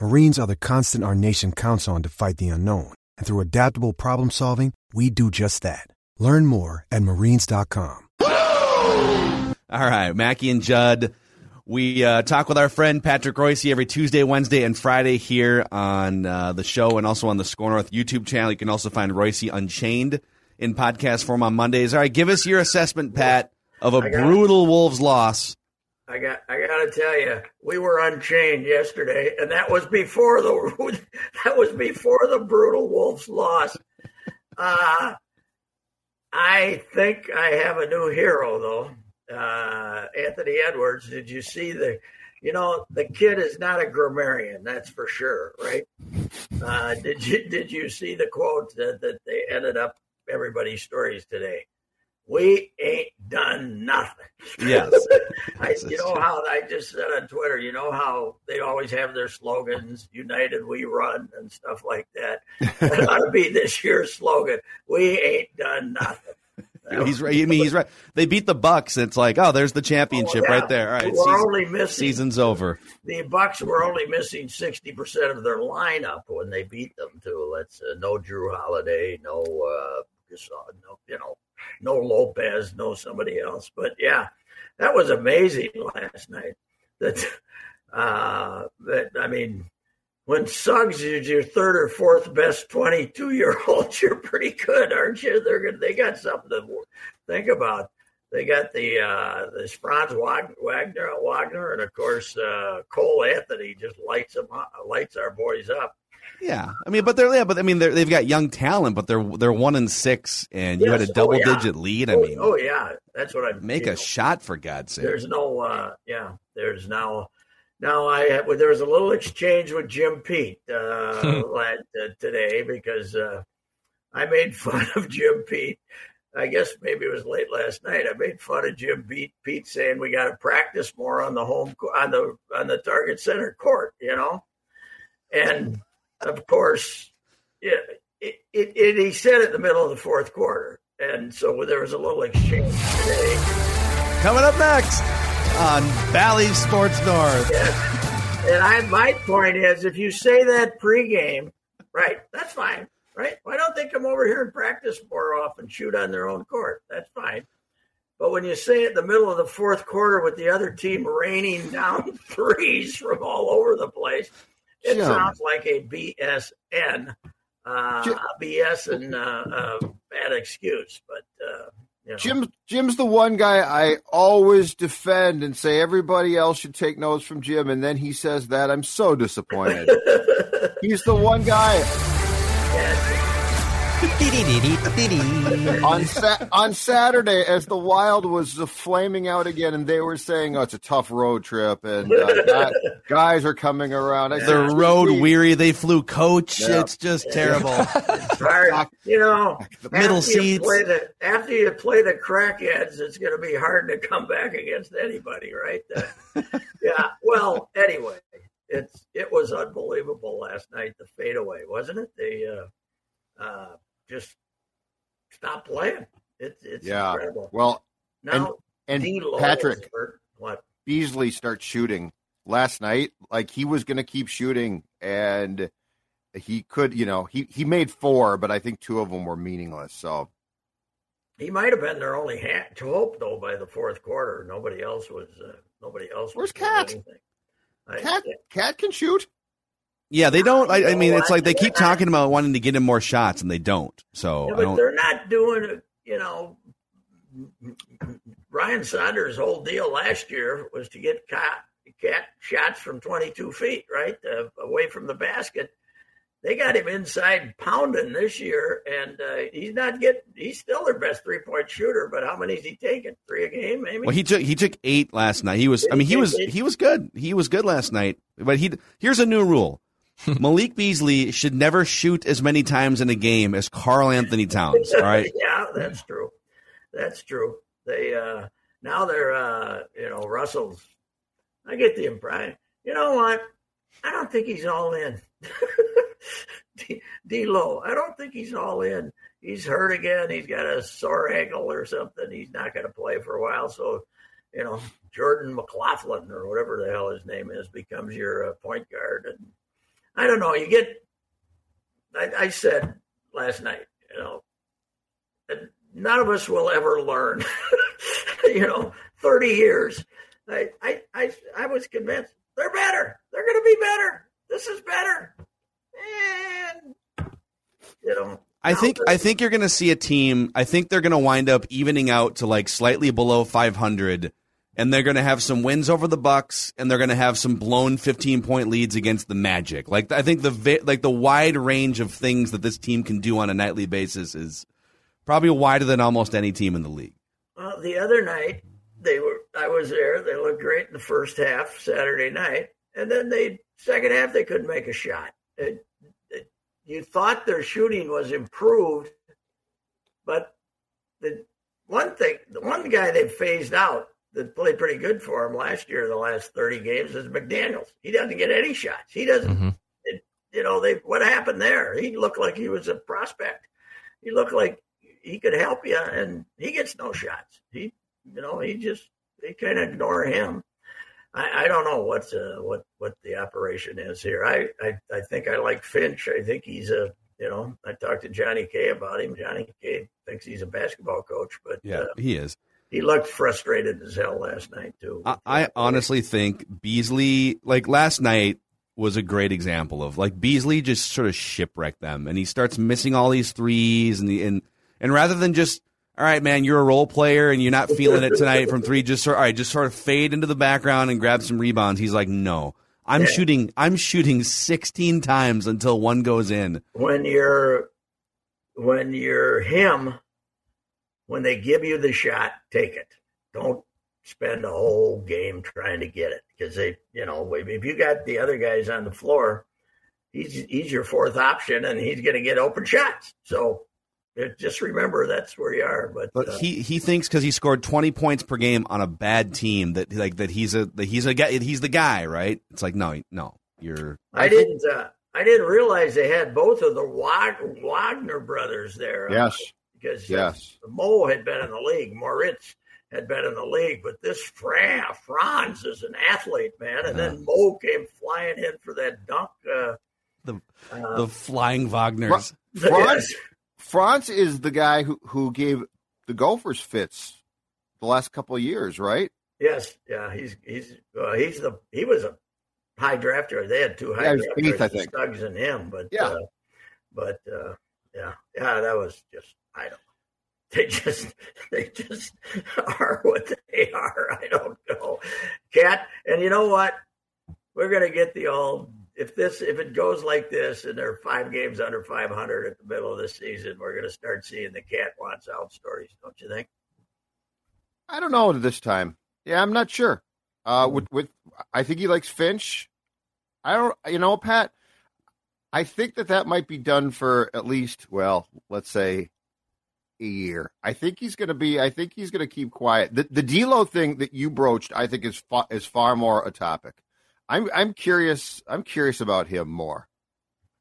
Marines are the constant our nation counts on to fight the unknown. And through adaptable problem solving, we do just that. Learn more at marines.com. All right, Mackey and Judd. We uh, talk with our friend Patrick Royce every Tuesday, Wednesday, and Friday here on uh, the show and also on the SKOR North YouTube channel. You can also find Royce Unchained in podcast form on Mondays. All right, give us your assessment, Pat, of a brutal Wolves loss I got I got to tell you, we were unchained yesterday, and that was before the that was before the brutal Wolves loss. Uh, I think I have a new hero though, uh, Anthony Edwards. Did you see the? You know, the kid is not a grammarian, that's for sure, right? Uh, did you did you see the quote that, that they ended up everybody's stories today? We ain't done nothing. Yes. I, you know how I just said on Twitter, you know how they always have their slogans, United We Run and stuff like that. That ought to be this year's slogan. We ain't done nothing. he's right. I mean, he's right. They beat the Bucks. It's like, oh, there's the championship oh, yeah. right there. All right, we're season, only missing, season's over. The Bucks were only missing sixty percent of their lineup when they beat them. Too. Let's uh, no Jrue Holiday, no, uh, Gasol, no, you know, no Lopez, no somebody else. But yeah, that was amazing last night. That uh, that I mean, when Suggs is your third or fourth best twenty-two year old, you're pretty good, aren't you? They're good. They got something to think about. They got the uh, the Franz Wagner, Wagner, and of course uh, Cole Anthony just lights them up, lights our boys up. Yeah, I mean, but they're yeah, but I mean, they've got young talent, but they're they're one in six, and you yes, had a double oh, yeah. digit lead. I oh, mean, oh yeah, that's what I make a know. shot for God's sake. There's no, uh, yeah, there's now. Now I well, there was a little exchange with Jim Pete uh, uh, today because uh, I made fun of Jim Pete. I guess maybe it was late last night. I made fun of Jim Pete, Pete saying we got to practice more on the home on the on the target center court, you know, and of course, it, it, it, it, he said it in the middle of the fourth quarter. And so there was a little exchange today. Coming up next on Bally Sports North. Yeah. And I, my point is, if you say that pregame, right, that's fine, right? Why don't they come over here and practice more often, shoot on their own court? That's fine. But when you say it in the middle of the fourth quarter with the other team raining down threes from all over the place, it Jim. sounds like a BSN, uh, Jim. BS and uh, uh, bad excuse, but. Uh, you know. Jim Jim's the one guy I always defend and say everybody else should take notes from Jim, and then he says that I'm so disappointed. He's the one guy. Yeah, on sa- on Saturday, as the Wild was flaming out again, and they were saying, "Oh, it's a tough road trip, and uh, guys are coming around." I They're road weary. They flew coach. Yep. It's just yeah. terrible. It's hard, you know. The middle seats. The, after you play the crackheads, it's going to be hard to come back against anybody, right? Uh, yeah. Well, anyway, it's it was unbelievable last night. The fadeaway, wasn't it? The uh, uh, just stop playing. It's it's yeah. incredible. Well, now and, and Patrick, what Beasley starts shooting last night. Like he was going to keep shooting, and he could, you know, he he made four, but I think two of them were meaningless. So he might have been their only hat to hope, though. By the fourth quarter, nobody else was. Uh, nobody else. Where's Cat? Cat? Cat can shoot. Yeah, they don't. I, I mean, it's like they keep talking about wanting to get him more shots, and they don't. So, yeah, but they're not doing, it. you know, Ryan Saunders' whole deal last year was to get cat, cat shots from 22 feet, right, uh, away from the basket. They got him inside pounding this year, and uh, he's not getting. He's still their best three point shooter, but how many is he taking? Three a game, maybe. Well, he took he took eight last night. He was. I mean, he was he was good. He was good last night. But he here's a new rule. Malik Beasley should never shoot as many times in a game as Karl-Anthony Towns. All right. yeah, that's true. That's true. They uh now they're uh you know Russell's. I get the impression. You know what? I don't think he's all in. D'Lo, I don't think he's all in. He's hurt again. He's got a sore ankle or something. He's not going to play for a while. So, you know, Jordan McLaughlin or whatever the hell his name is becomes your uh, point guard. And I don't know. You get. I, I said last night, you know, none of us will ever learn. you know, thirty years. I, I I I was convinced they're better. They're going to be better. This is better. And you know. I think I think you're going to see a team. I think they're going to wind up evening out to like slightly below 500 and they're going to have some wins over the Bucks, and they're going to have some blown 15 point leads against the Magic. Like I think the like the wide range of things that this team can do on a nightly basis is probably wider than almost any team in the league. Well, the other night they were I was there. They looked great in the first half Saturday night, and then they second half they couldn't make a shot. It, it, you thought their shooting was improved, but the one thing, the one guy they phased out that played pretty good for him last year in the last 30 games is McDaniels. He doesn't get any shots. He doesn't, mm-hmm. it, you know, they, what happened there? He looked like he was a prospect. He looked like he could help you and he gets no shots. He, you know, he just, they kind of ignore him. I, I don't know what's uh, what, what the operation is here. I, I, I think I like Finch. I think he's a, you know, I talked to Johnny K about him. Johnny K thinks he's a basketball coach, but yeah, uh, he is he looked frustrated as hell last night too. I, I honestly think Beasley, like last night, was a great example of like Beasley just sort of shipwrecked them, and he starts missing all these threes, and the, and and rather than just all right, man, you're a role player and you're not feeling it tonight from three. Just sort, all right, just sort of fade into the background and grab some rebounds. He's like, no, I'm yeah. shooting. I'm shooting 16 times until one goes in. When you're when you're him, when they give you the shot, take it. Don't spend a whole game trying to get it because they, you know, if you got the other guys on the floor, he's he's your fourth option and he's going to get open shots. So just remember that's where you are. But but uh, he he thinks because he scored twenty points per game on a bad team that like that he's a that he's a guy he's the guy right. It's like no no you're. I didn't. Uh, I didn't realize they had both of the Wagner brothers there. Yes because yes. Uh, Mo had been in the league, Moritz had been in the league, but this Fran, Franz is an athlete, man. And then Mo came flying in for that dunk. Uh, the uh, the flying Wagners. Franz, Franz is the guy who, who gave the Gophers fits the last couple of years, right? Yes, yeah, he's he's uh, he's the he was a high drafter. They had two high yeah, drafters, Suggs and him, but yeah, uh, but uh, yeah, yeah, that was just I don't. They just they just are what they are. I don't know. Cat, and you know what? We're gonna get the old if this if it goes like this and there are five games under 500 at the middle of the season, we're going to start seeing the cat wants out stories, don't you think? I don't know this time. Yeah, I'm not sure. Uh, with with I think he likes Finch. I don't, you know, Pat. I think that that might be done for at least, well, let's say a year. I think he's going to be. I think he's going to keep quiet. The the D'Lo thing that you broached, I think, is far, is far more a topic. I'm I'm curious. I'm curious about him more.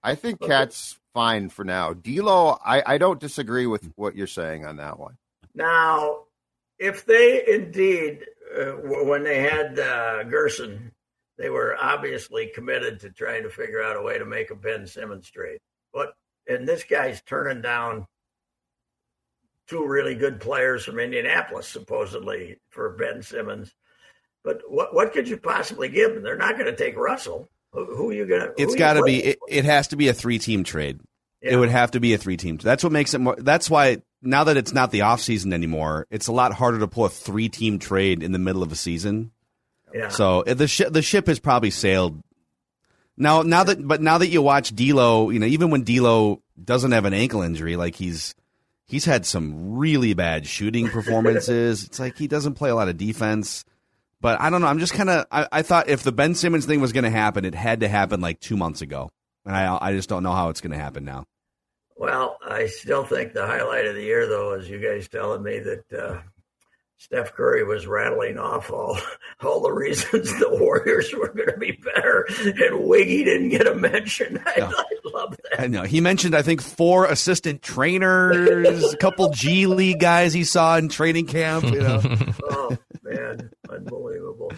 I think okay. Cat's fine for now. D'Lo, I I don't disagree with what you're saying on that one. Now, if they indeed, uh, when they had uh, Gersson, they were obviously committed to trying to figure out a way to make a Ben Simmons trade. But and this guy's turning down two really good players from Indianapolis, supposedly for Ben Simmons. But what what could you possibly give them? They're not going to take Russell. Who, who, are you going to? It's got to be. It, it, has to be a three team trade. Yeah. It would have to be a three team. That's what makes it more. That's why now that it's not the off season anymore, it's a lot harder to pull a three team trade in the middle of a season. Yeah. So uh, the sh- the ship has probably sailed. Now, now that but now that you watch D'Lo, you know even when D'Lo doesn't have an ankle injury, like he's he's had some really bad shooting performances. it's like he doesn't play a lot of defense. But I don't know. I'm just kind of. I, I, thought if the Ben Simmons thing was going to happen, it had to happen like two months ago, and I I just don't know how it's going to happen now. Well, I still think the highlight of the year, though, is you guys telling me that uh, Steph Curry was rattling off all all the reasons the Warriors were going to be better, and Wiggy didn't get a mention. I, no. I love that. I know he mentioned I think four assistant trainers, a couple G League guys he saw in training camp. You know, oh man, unbelievable.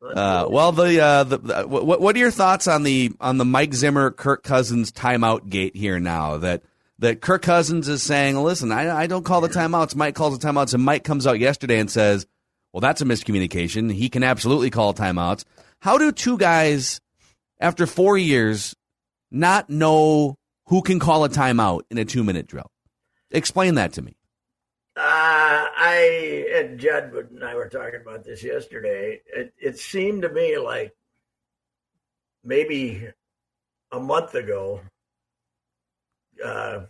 Uh, well, the, uh, the, the what, what are your thoughts on the on the Mike Zimmer Kirk Cousins timeout gate here now that that Kirk Cousins is saying, listen, I, I don't call the timeouts. Mike calls the timeouts. And Mike comes out yesterday and says, well, that's a miscommunication. He can absolutely call timeouts. How do two guys, after four years, not know who can call a timeout in a two minute drill? Explain that to me. Uh, I and Judd and I were talking about this yesterday. It, it seemed to me like maybe a month ago uh,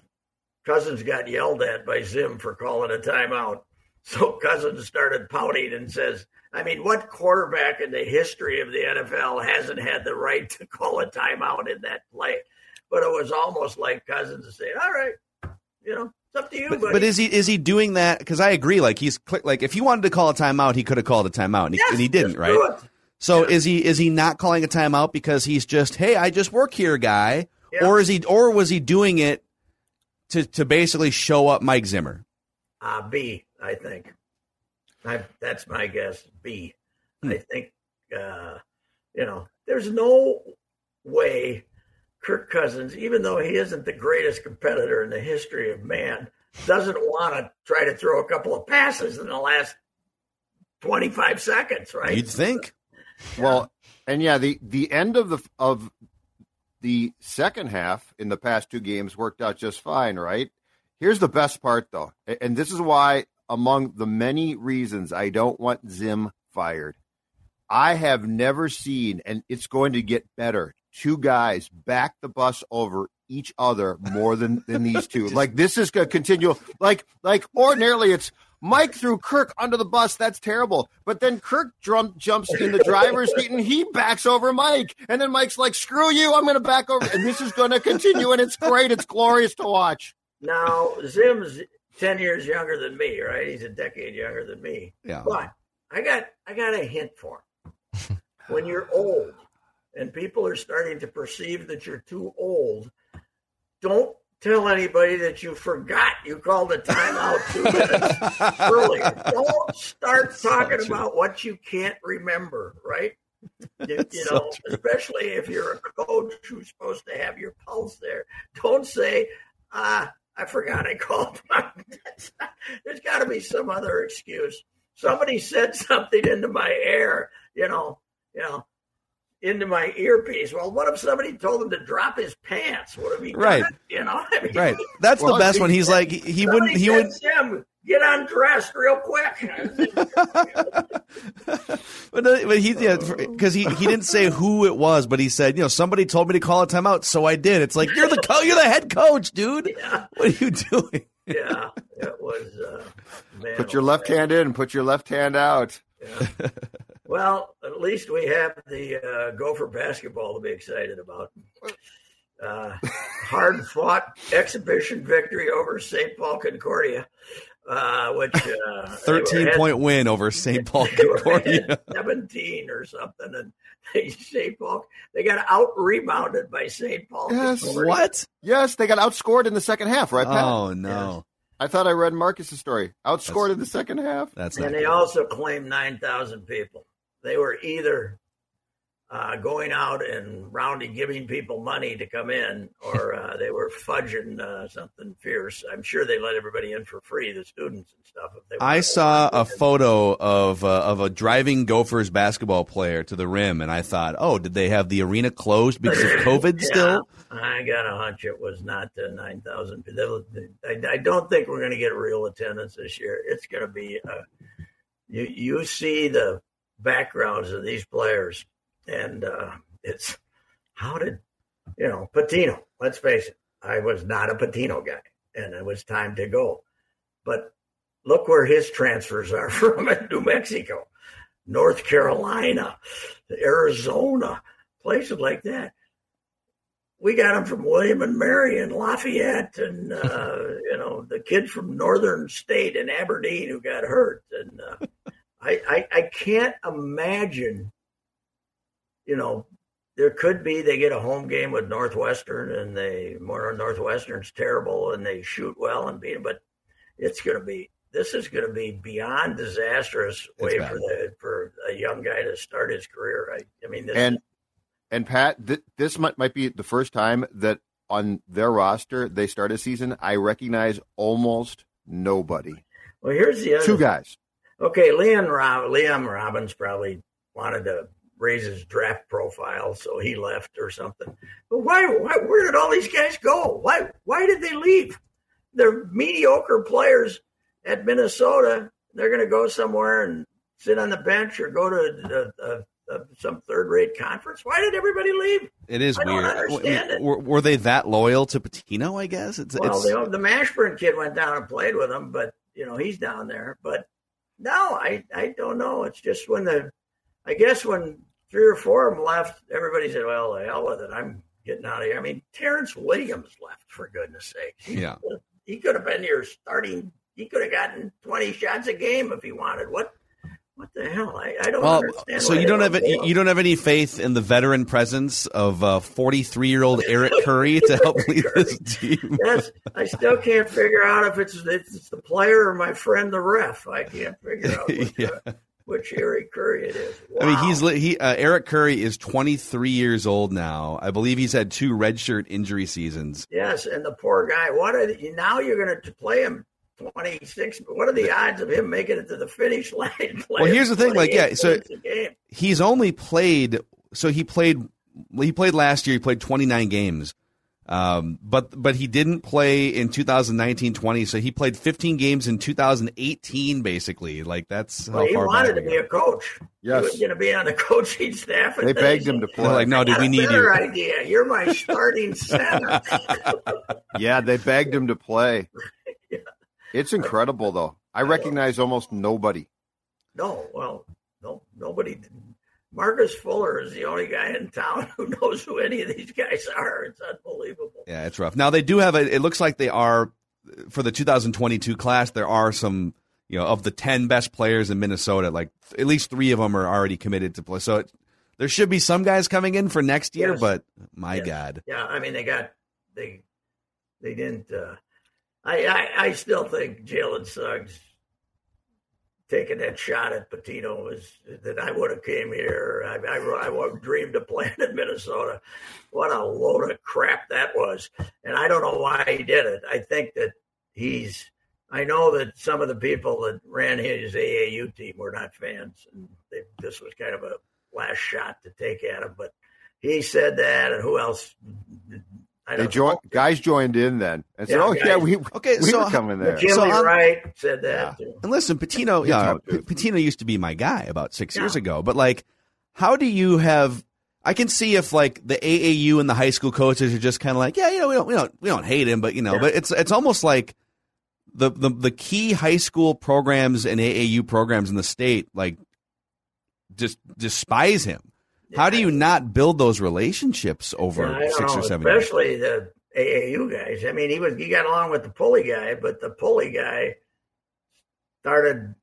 Cousins got yelled at by Zim for calling a timeout. So Cousins started pouting and says, I mean, what quarterback in the history of the NFL hasn't had the right to call a timeout in that play? But it was almost like Cousins saying, all right, you know, it's up to you. But, but is he is he doing that? Because I agree. Like he's like if he wanted to call a timeout, he could have called a timeout, and he, yes, and he didn't, right? So yeah. is he is he not calling a timeout because he's just hey, I just work here, guy, yeah. or is he or was he doing it to to basically show up Mike Zimmer? Uh, B, I think. I, that's my guess. B. Hmm. I think, uh, you know, there's no way Kirk Cousins, even though he isn't the greatest competitor in the history of man, doesn't want to try to throw a couple of passes in the last 25 seconds, right? You'd think. Well, and yeah, the the end of the of the second half in the past two games worked out just fine, right? Here's the best part, though, and this is why, among the many reasons I don't want Zim fired, I have never seen, and it's going to get better, two guys back the bus over each other more than than these two. like this is to continue. Like like ordinarily, it's Mike threw Kirk under the bus. That's terrible. But then Kirk drum, jumps in the driver's seat and he backs over Mike. And then Mike's like, screw you. I'm going to back over. And this is going to continue. And it's great. It's glorious to watch. Now, Zim's 10 years younger than me, right? He's a decade younger than me. Yeah. But I got, I got a hint for him. when you're old and people are starting to perceive that you're too old, don't tell anybody that you forgot you called a timeout two minutes earlier. Don't start talking about what you can't remember, right? You, you know, especially if you're a coach who's supposed to have your pulse there. Don't say, ah, I forgot I called. There's got to be some other excuse. Somebody said something into my ear, you know, you know, into my earpiece. Well, what if somebody told him to drop his pants? What if he right? You know, I mean, right. That's well, the best one. He's like he wouldn't. He would. Him, get undressed real quick. but, uh, but he yeah because he, he didn't say who it was, but he said you know somebody told me to call a timeout, so I did. It's like you're the co- you're the head coach, dude. Yeah. What are you doing? yeah, it was. Uh, man, put your left hand in, put your left hand out. Yeah. Well, at least we have the uh, Gopher basketball to be excited about. Uh, hard fought exhibition victory over St. Paul Concordia, uh, which uh, 13 point win over St. Paul Concordia, 17 or something, and they, St. Paul they got out rebounded by St. Paul. Yes, Concordia. what? Yes, they got outscored in the second half, right? Pat? Oh no. Yes. I thought I read Marcus's story. Outscored that's, in the second half. That's and they also claimed nine thousand people they were either uh, going out and rounding, giving people money to come in, or uh, they were fudging uh, something fierce. I'm sure they let everybody in for free, the students and stuff. I saw a photo of uh, of a driving Gophers basketball player to the rim, and I thought, oh, did they have the arena closed because of COVID yeah, still? I got a hunch it was not nine thousand. I, I don't think we're going to get real attendance this year. It's going to be uh, you. You see the backgrounds of these players and uh, it's how did you know Pitino? Let's face it, I was not a Pitino guy, and it was time to go. But look where his transfers are from New Mexico, North Carolina, Arizona, places like that. We got him from William and Mary and Lafayette, and uh, you know the kid from Northern State in Aberdeen who got hurt, and uh, I, I I can't imagine you know, there could be they get a home game with Northwestern and they more Northwestern's terrible and they shoot well and beat them, but it's going to be this is going to be beyond disastrous way for the for a young guy to start his career. I, I mean, and is, and Pat, th- this might might be the first time that on their roster they start a season. I recognize almost nobody. Well, here's the other two guys. Okay, Liam Rob, Liam Robbins probably wanted to raise his draft profile, so he left or something. But why, why? Where did all these guys go? Why? Why did they leave? They're mediocre players at Minnesota. They're going to go somewhere and sit on the bench or go to a, a, a, some third-rate conference. Why did everybody leave? It is I weird. understand it. Were, were, they that loyal to Pitino? I guess it's well, it's... The, the Mashburn kid went down and played with him, but you know he's down there. But no, I I don't know. It's just when the I guess when three or four of them left, everybody said, "Well, the hell with it. I'm getting out of here." I mean, Terrence Williams left for goodness sake. He, yeah, he could have been here starting. He could have gotten 20 shots a game if he wanted. What? What the hell? I, I don't well, understand. So you don't have any, you don't have any faith in the veteran presence of 43 uh, year old Eric Curry to help lead this team. Yes, I still can't figure out if it's if it's the player or my friend the ref. I can't figure out. Which, yeah. uh, which Eric Curry it is. Wow. I mean, he's he uh, Eric Curry is 23 years old now. I believe he's had two redshirt injury seasons. Yes, and the poor guy. What are the, now you're going to play him 26? What are the odds of him making it to the finish line? Well, here's the thing. Like, yeah, so he's only played. So he played. He played last year. He played 29 games. Um, but but he didn't play in 2019-20, so he played 15 games in 2018, basically. Like that's well, how he far wanted to be a coach. Yes, he was going to be on the coaching staff. They begged him to play. They're like, no, dude, we need you. idea. You're my starting center. yeah, they begged him to play. It's incredible, though. I, I recognize almost nobody. No, well, no, nobody Marcus Fuller is the only guy in town who knows who any of these guys are. It's unbelievable. Yeah, it's rough. Now they do have a. It looks like they are for the 2022 class. There are some, you know, of the 10 best players in Minnesota. Like at least three of them are already committed to play. So it, there should be some guys coming in for next year. Yes. But my yes. God, yeah, I mean they got they they didn't. Uh, I, I I still think Jalen Suggs taking that shot at Pitino was that I would have came here. I, I, I dreamed of playing in Minnesota. What a load of crap that was. And I don't know why he did it. I think that he's, I know that some of the people that ran his AAU team were not fans. And they, this was kind of a last shot to take at him. But he said that, and who else they joined, guys joined in then and said, yeah, "Oh guys, yeah, we okay, we so, were coming there." Jimmy so, Wright said that. Yeah. And listen, Pitino, yeah, P- Pitino used to be my guy about six yeah. years ago. But like, how do you have? I can see if like the AAU and the high school coaches are just kind of like, yeah, you know, we don't, we don't, we don't hate him, but you know, yeah. but it's it's almost like the, the the key high school programs and AAU programs in the state like just despise him how do you not build those relationships over yeah, six know, or seven? Especially years? the AAU guys. I mean, he was he got along with the pulley guy, but the pulley guy started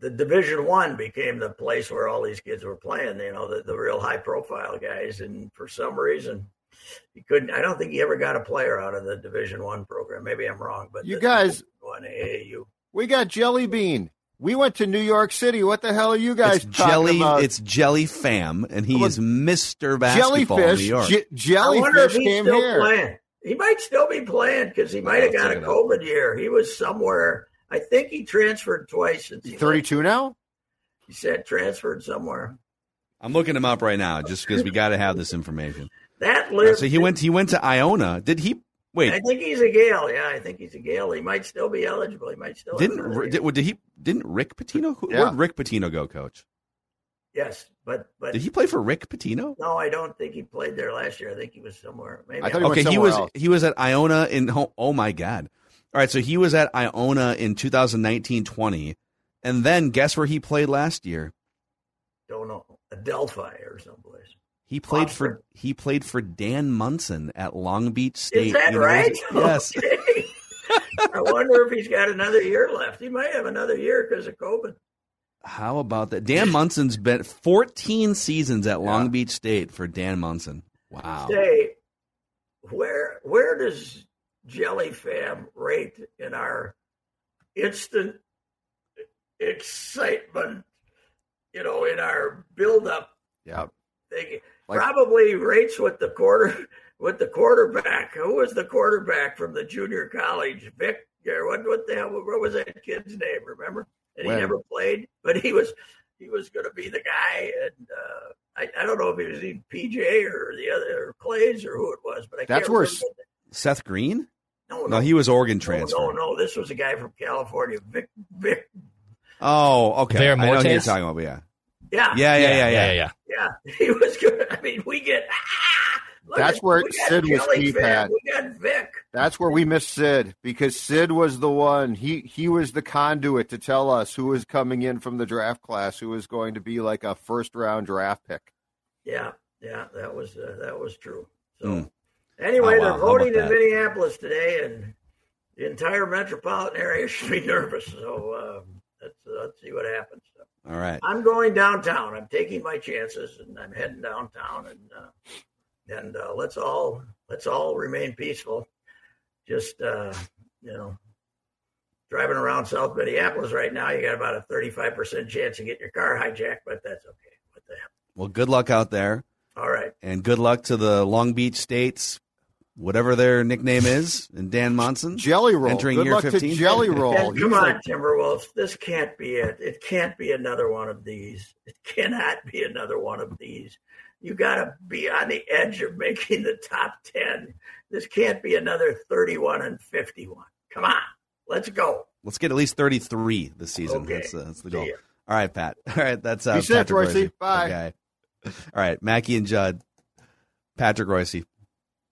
the Division One became the place where all these kids were playing. You know, the, the real high profile guys, and for some reason, he couldn't. I don't think he ever got a player out of the Division One program. Maybe I'm wrong, but you guys, one AAU. We got Jelly Bean. We went to New York City. What the hell are you guys It's talking Jelly. about? It's Jelly Fam, and he Well, is Mr. Basketball in jellyfish. New York. Je- I if jellyfish he's came still here. playing. He might still be playing because he might have got a check it out. COVID year. He was somewhere. I think he transferred twice since he left. 32 now? He said transferred somewhere. I'm looking him up right now, just because we got to have this information. That lives. so he went. He went to Iona. Did he? I think he's a Gael. Yeah, I think he's a Gael. He might still be eligible. He might still. didn't did, did he? Didn't Rick Pitino? Yeah. Where'd Rick Pitino go, Coach? Yes, but but Did he play for Rick Pitino? no, I don't think he played there last year. I think he was somewhere. Maybe I thought he went Okay, he was else. he was at Iona in. Oh, oh my God! All right, so he was at Iona in 2019-20, and then guess where he played last year? don't know Adelphi or someplace. He played for he played for Dan Monson at Long Beach State. Is that right? Yes. Okay. I wonder if he's got another year left. He might have another year because of COVID. How about that? Dan Monson's been 14 seasons at Long Yeah. Beach State for Dan Monson. Wow. Say, where where does Jelly Fam rate in our instant excitement? You know, in our build up Yeah. thing, Like- probably rates with the quarter with the quarterback. Who was the quarterback from the junior college? Vic or what? What the hell? What was that kid's name? Remember? And he never played, but he was he was going to be the guy. And uh, I, I don't know if he was even PJ or the other or Claeys or who it was, but I That's can't where remember. Seth Green? No, No, he was Oregon no, transfer. no, no. This was a guy from California, Vic. Vic. Oh, okay. Ver I know who you're talking about, but yeah. Yeah, Yeah, yeah, yeah, yeah. yeah. yeah. He was good. I mean, we get. Ah, That's at- where Sid was key, Fam, We got Vic. That's where we missed Sid because Sid was the one. He he was the conduit to tell us who was coming in from the draft class, who was going to be like a first round draft pick. Yeah, yeah, that was uh, that was true. So Hmm. anyway, Oh, wow. they're voting in? Minneapolis today, and the entire metropolitan area should be nervous. So um, let's let's see what happens. All right. I'm going downtown. I'm taking my chances, and I'm heading downtown, and uh, and uh, let's all let's all remain peaceful. Just uh, you know, driving around South Minneapolis right now, you got about a 35 percent chance of getting your car hijacked, but that's okay. What the hell? Well, good luck out there, All right. and good luck to the Long Beach States, whatever their nickname is, and Dan Monson. Jelly roll. Entering Good year luck 15. to Jelly roll. And He's come on, like- Timberwolves. This can't be it. It can't be another one of these. It cannot be another one of these. You got to be on the edge of making the top 10. This can't be another 31 and 51. Come on. Let's go. Let's get at least 33 this season. Okay. That's, uh, that's the goal. ya. All right, Pat. All right, that's uh, Be safe, Royce. Royce, Bye. the guy. All right, Mackey and Judd, Patrick Royce,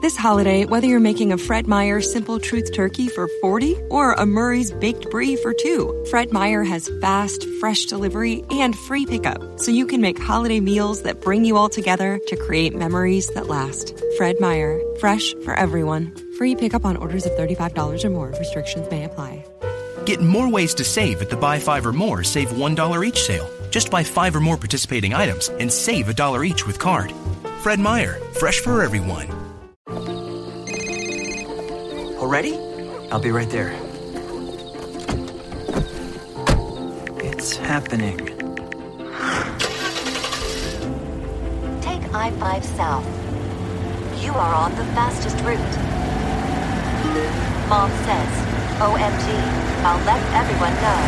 This holiday, whether you're making a Fred Meyer Simple Truth Turkey for 40 or a Murray's Baked Brie for 2, Fred Meyer has fast, fresh delivery and free pickup, so you can make holiday meals that bring you all together to create memories that last. Fred Meyer, fresh for everyone. Free pickup on orders of $35 or more. Restrictions may apply. Get more ways to save at the Buy Five or More Save $1 each sale. Just buy five or more participating items and save a dollar each with card. Fred Meyer, fresh for everyone. Already? I'll be right there. It's happening. Take I 5 South. You are on the fastest route. Mom says, OMG, I'll let everyone know.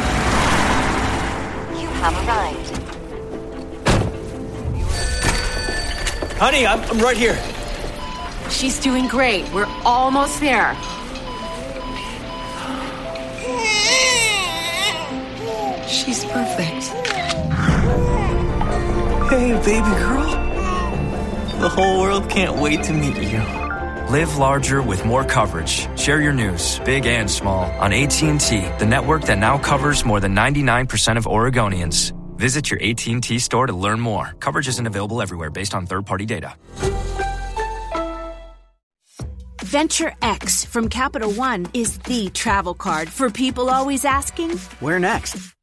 You have arrived. Honey, I'm, I'm right here. She's doing great. We're almost there. Perfect. Hey, baby girl. The whole world can't wait to meet you. Live larger with more coverage. Share your news, big and small, on AT&T, the network that now covers more than 99% of Oregonians. Visit your AT&T store to learn more. Coverage isn't available everywhere based on third-party data. Venture X from Capital One is the travel card for people always asking, Where next?